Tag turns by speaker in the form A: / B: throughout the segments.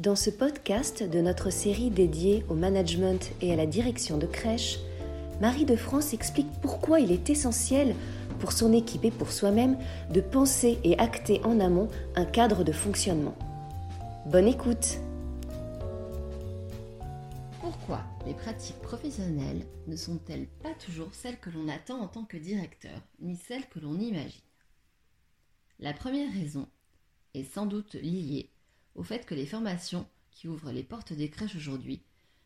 A: Dans ce podcast de notre série dédiée au management et à la direction de crèche, Marie de France explique pourquoi il est essentiel pour son équipe et pour soi-même de penser et acter en amont un cadre de fonctionnement. Bonne écoute
B: Pourquoi les pratiques professionnelles ne sont-elles pas toujours celles que l'on attend en tant que directeur, ni celles que l'on imagine? La première raison est sans doute liée au fait que les formations qui ouvrent les portes des crèches aujourd'hui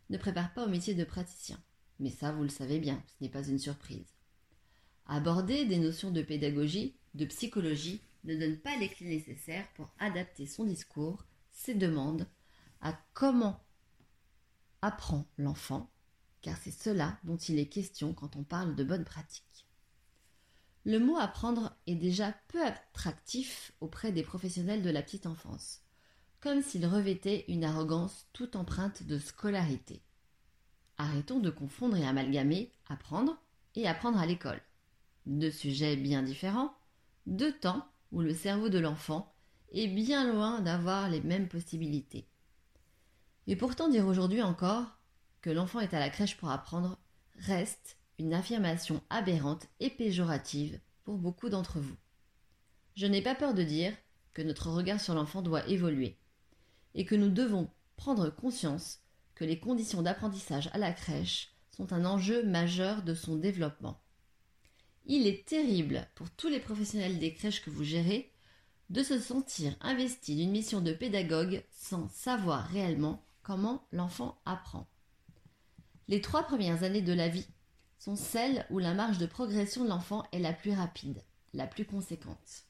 B: ne préparent pas au métier de praticien. Mais ça, vous le savez bien, ce n'est pas une surprise. Aborder des notions de pédagogie, de psychologie, ne donne pas les clés nécessaires pour adapter son discours, ses demandes, à comment apprend l'enfant, car c'est cela dont il est question quand on parle de bonnes pratiques. Le mot apprendre est déjà peu attractif auprès des professionnels de la petite enfance comme s'il revêtait une arrogance toute empreinte de scolarité. Arrêtons de confondre et amalgamer apprendre et apprendre à l'école. Deux sujets bien différents, deux temps où le cerveau de l'enfant est bien loin d'avoir les mêmes possibilités. Et pourtant dire aujourd'hui encore que l'enfant est à la crèche pour apprendre reste une affirmation aberrante et péjorative pour beaucoup d'entre vous. Je n'ai pas peur de dire que notre regard sur l'enfant doit évoluer et que nous devons prendre conscience que les conditions d'apprentissage à la crèche sont un enjeu majeur de son développement. Il est terrible pour tous les professionnels des crèches que vous gérez de se sentir investis d'une mission de pédagogue sans savoir réellement comment l'enfant apprend. Les trois premières années de la vie sont celles où la marge de progression de l'enfant est la plus rapide, la plus conséquente.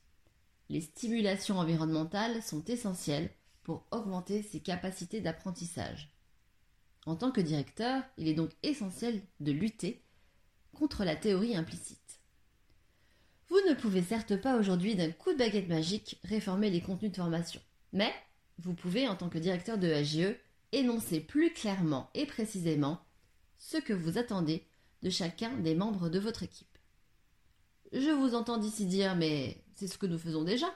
B: Les stimulations environnementales sont essentielles pour augmenter ses capacités d'apprentissage. En tant que directeur, il est donc essentiel de lutter contre la théorie implicite. Vous ne pouvez certes pas aujourd'hui d'un coup de baguette magique réformer les contenus de formation, mais vous pouvez, en tant que directeur de AGE, énoncer plus clairement et précisément ce que vous attendez de chacun des membres de votre équipe. Je vous entends d'ici dire mais c'est ce que nous faisons déjà.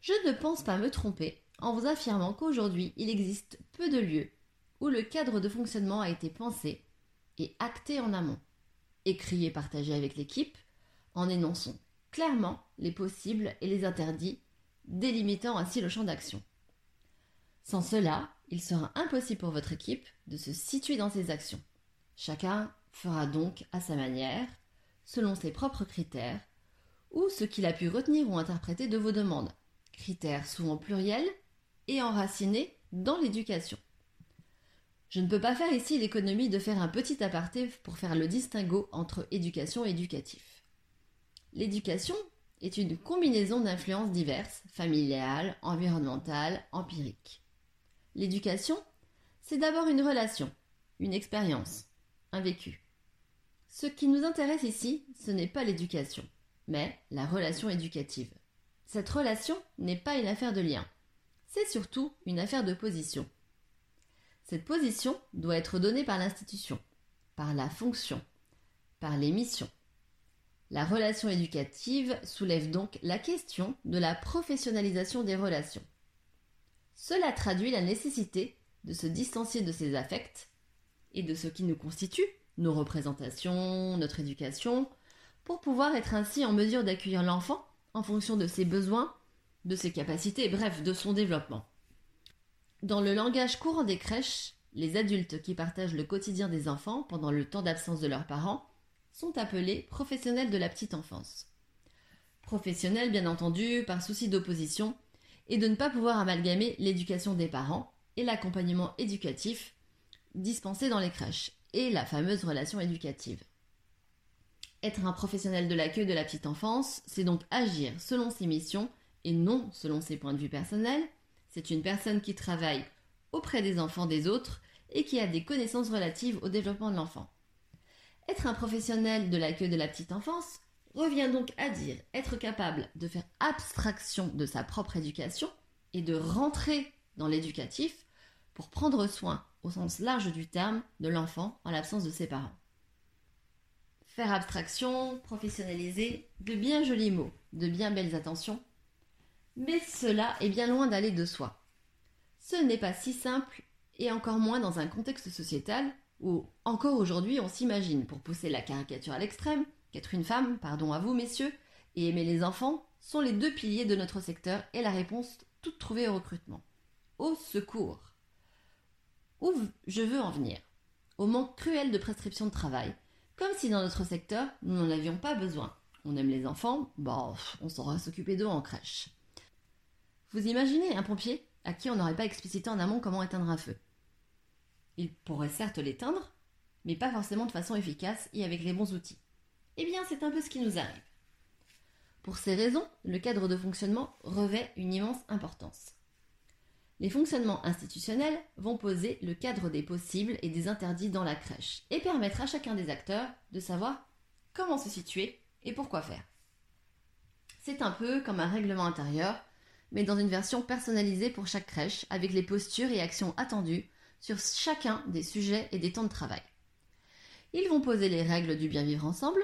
B: Je ne pense pas me tromper en vous affirmant qu'aujourd'hui il existe peu de lieux où le cadre de fonctionnement a été pensé et acté en amont, écrit et partagé avec l'équipe, en énonçant clairement les possibles et les interdits, délimitant ainsi le champ d'action. Sans cela, il sera impossible pour votre équipe de se situer dans ses actions. Chacun fera donc à sa manière, selon ses propres critères, ou ce qu'il a pu retenir ou interpréter de vos demandes. Critères souvent pluriels et enraciné dans l'éducation. Je ne peux pas faire ici l'économie de faire un petit aparté pour faire le distinguo entre éducation et éducatif. L'éducation est une combinaison d'influences diverses, familiales, environnementales, empiriques. L'éducation, c'est d'abord une relation, une expérience, un vécu. Ce qui nous intéresse ici, ce n'est pas l'éducation, mais la relation éducative. Cette relation n'est pas une affaire de lien c'est surtout une affaire de position. Cette position doit être donnée par l'institution, par la fonction, par les missions. La relation éducative soulève donc la question de la professionnalisation des relations. Cela traduit la nécessité de se distancier de ses affects et de ce qui nous constitue, nos représentations, notre éducation, pour pouvoir être ainsi en mesure d'accueillir l'enfant en fonction de ses besoins de ses capacités, bref, de son développement. Dans le langage courant des crèches, les adultes qui partagent le quotidien des enfants pendant le temps d'absence de leurs parents sont appelés professionnels de la petite enfance. Professionnels, bien entendu, par souci d'opposition et de ne pas pouvoir amalgamer l'éducation des parents et l'accompagnement éducatif dispensé dans les crèches et la fameuse relation éducative. Être un professionnel de l'accueil de la petite enfance, c'est donc agir selon ses missions et non selon ses points de vue personnels. C'est une personne qui travaille auprès des enfants des autres et qui a des connaissances relatives au développement de l'enfant. Être un professionnel de l'accueil de la petite enfance revient donc à dire être capable de faire abstraction de sa propre éducation et de rentrer dans l'éducatif pour prendre soin, au sens large du terme, de l'enfant en l'absence de ses parents. Faire abstraction, professionnaliser, de bien jolis mots, de bien belles attentions, mais cela est bien loin d'aller de soi. Ce n'est pas si simple, et encore moins dans un contexte sociétal où, encore aujourd'hui, on s'imagine, pour pousser la caricature à l'extrême, qu'être une femme, pardon à vous messieurs, et aimer les enfants sont les deux piliers de notre secteur et la réponse toute trouvée au recrutement. Au secours Où je veux en venir Au manque cruel de prescriptions de travail, comme si dans notre secteur, nous n'en avions pas besoin. On aime les enfants, bon, on saura s'occuper d'eux en crèche. Vous imaginez un pompier à qui on n'aurait pas explicité en amont comment éteindre un feu Il pourrait certes l'éteindre, mais pas forcément de façon efficace et avec les bons outils. Eh bien, c'est un peu ce qui nous arrive. Pour ces raisons, le cadre de fonctionnement revêt une immense importance. Les fonctionnements institutionnels vont poser le cadre des possibles et des interdits dans la crèche et permettre à chacun des acteurs de savoir comment se situer et pourquoi faire. C'est un peu comme un règlement intérieur, mais dans une version personnalisée pour chaque crèche avec les postures et actions attendues sur chacun des sujets et des temps de travail. Ils vont poser les règles du bien vivre ensemble,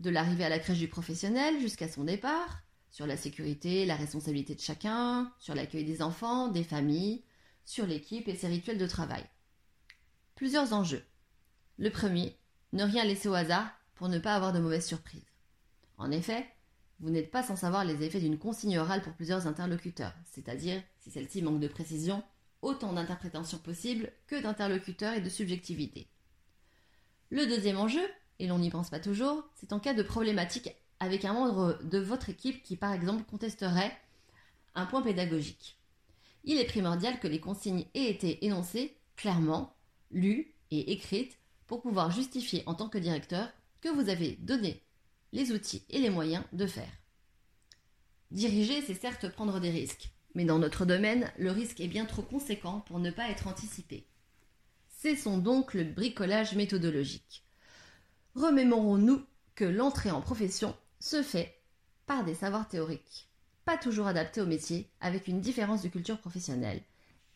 B: de l'arrivée à la crèche du professionnel jusqu'à son départ, sur la sécurité, la responsabilité de chacun, sur l'accueil des enfants, des familles, sur l'équipe et ses rituels de travail. Plusieurs enjeux. Le premier, ne rien laisser au hasard pour ne pas avoir de mauvaises surprises. En effet, vous n'êtes pas sans savoir les effets d'une consigne orale pour plusieurs interlocuteurs, c'est-à-dire, si celle-ci manque de précision, autant d'interprétations possibles que d'interlocuteurs et de subjectivité. Le deuxième enjeu, et l'on n'y pense pas toujours, c'est en cas de problématique avec un membre de votre équipe qui, par exemple, contesterait un point pédagogique. Il est primordial que les consignes aient été énoncées clairement, lues et écrites pour pouvoir justifier en tant que directeur que vous avez donné les outils et les moyens de faire. Diriger, c'est certes prendre des risques, mais dans notre domaine, le risque est bien trop conséquent pour ne pas être anticipé. Cessons donc le bricolage méthodologique remémorons-nous que l'entrée en profession se fait par des savoirs théoriques, pas toujours adaptés au métier, avec une différence de culture professionnelle,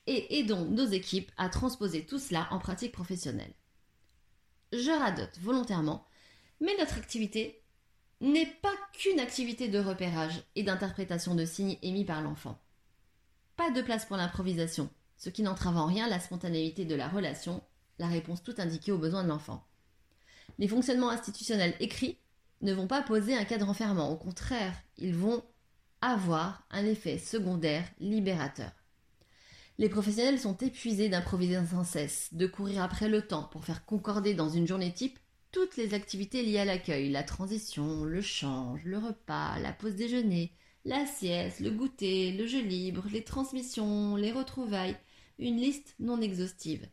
B: et aidons nos équipes à transposer tout cela en pratique professionnelle. Je radote volontairement, mais notre activité n'est pas qu'une activité de repérage et d'interprétation de signes émis par l'enfant. Pas de place pour l'improvisation, ce qui n'entrave en rien la spontanéité de la relation, la réponse toute indiquée aux besoins de l'enfant les fonctionnements institutionnels écrits ne vont pas poser un cadre enfermant. Au contraire, ils vont avoir un effet secondaire libérateur. Les professionnels sont épuisés d'improviser sans cesse, de courir après le temps pour faire concorder dans une journée type toutes les activités liées à l'accueil, la transition, le change, le repas, la pause déjeuner, la sieste, le goûter, le jeu libre, les transmissions, les retrouvailles, une liste non exhaustive.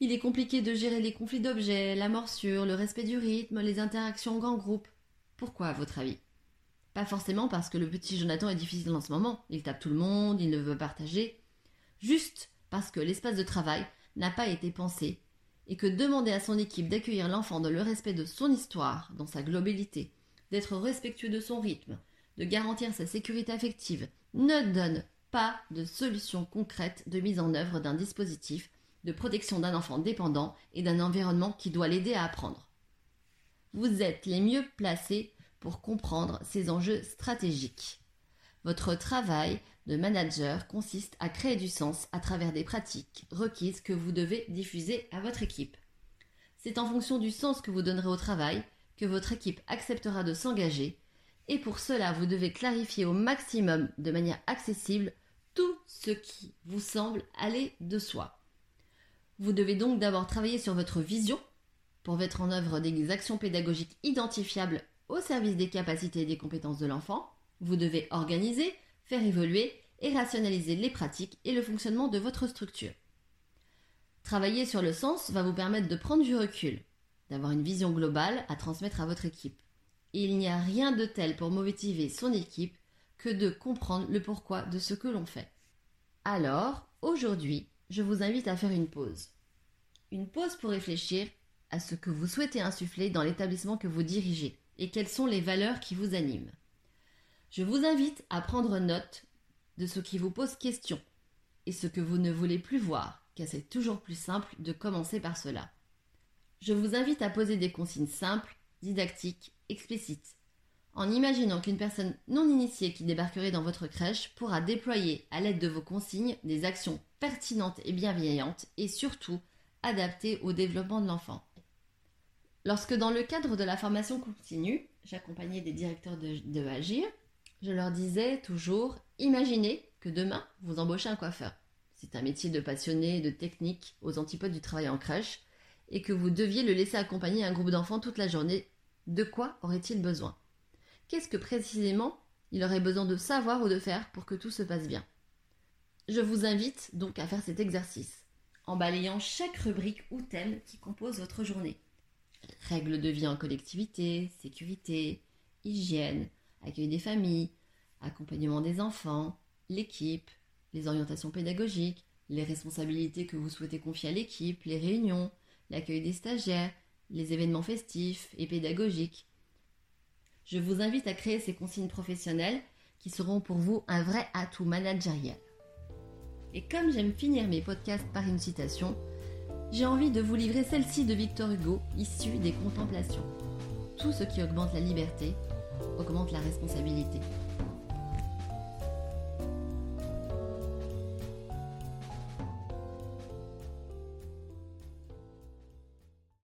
B: Il est compliqué de gérer les conflits d'objets, la morsure, le respect du rythme, les interactions en grand groupe. Pourquoi, à votre avis? Pas forcément parce que le petit Jonathan est difficile en ce moment. Il tape tout le monde, il ne veut partager. Juste parce que l'espace de travail n'a pas été pensé et que demander à son équipe d'accueillir l'enfant dans le respect de son histoire, dans sa globalité, d'être respectueux de son rythme, de garantir sa sécurité affective, ne donne pas de solution concrète de mise en œuvre d'un dispositif de protection d'un enfant dépendant et d'un environnement qui doit l'aider à apprendre. Vous êtes les mieux placés pour comprendre ces enjeux stratégiques. Votre travail de manager consiste à créer du sens à travers des pratiques requises que vous devez diffuser à votre équipe. C'est en fonction du sens que vous donnerez au travail que votre équipe acceptera de s'engager, et pour cela vous devez clarifier au maximum de manière accessible tout ce qui vous semble aller de soi. Vous devez donc d'abord travailler sur votre vision pour mettre en œuvre des actions pédagogiques identifiables au service des capacités et des compétences de l'enfant. Vous devez organiser, faire évoluer et rationaliser les pratiques et le fonctionnement de votre structure. Travailler sur le sens va vous permettre de prendre du recul, d'avoir une vision globale à transmettre à votre équipe. Et il n'y a rien de tel pour motiver son équipe que de comprendre le pourquoi de ce que l'on fait. Alors, aujourd'hui, je vous invite à faire une pause. Une pause pour réfléchir à ce que vous souhaitez insuffler dans l'établissement que vous dirigez et quelles sont les valeurs qui vous animent. Je vous invite à prendre note de ce qui vous pose question et ce que vous ne voulez plus voir, car c'est toujours plus simple de commencer par cela. Je vous invite à poser des consignes simples, didactiques, explicites. en imaginant qu'une personne non initiée qui débarquerait dans votre crèche pourra déployer à l'aide de vos consignes des actions pertinentes et bienveillantes et surtout adaptées au développement de l'enfant. Lorsque dans le cadre de la formation continue, j'accompagnais des directeurs de, Agir, je leur disais toujours imaginez que demain vous embauchez un coiffeur. C'est un métier de passionné, de technique, aux antipodes du travail en crèche, et que vous deviez le laisser accompagner un groupe d'enfants toute la journée. De quoi aurait-il besoin? Qu'est-ce que précisément il aurait besoin de savoir ou de faire pour que tout se passe bien? Je vous invite donc à faire cet exercice, en balayant chaque rubrique ou thème qui compose votre journée. Règles de vie en collectivité, sécurité, hygiène, accueil des familles, accompagnement des enfants, l'équipe, les orientations pédagogiques, les responsabilités que vous souhaitez confier à l'équipe, les réunions, l'accueil des stagiaires, les événements festifs et pédagogiques. Je vous invite à créer ces consignes professionnelles qui seront pour vous un vrai atout managériel. Et comme j'aime finir mes podcasts par une citation, j'ai envie de vous livrer celle-ci de Victor Hugo, issue des Contemplations. Tout ce qui augmente la liberté augmente la responsabilité.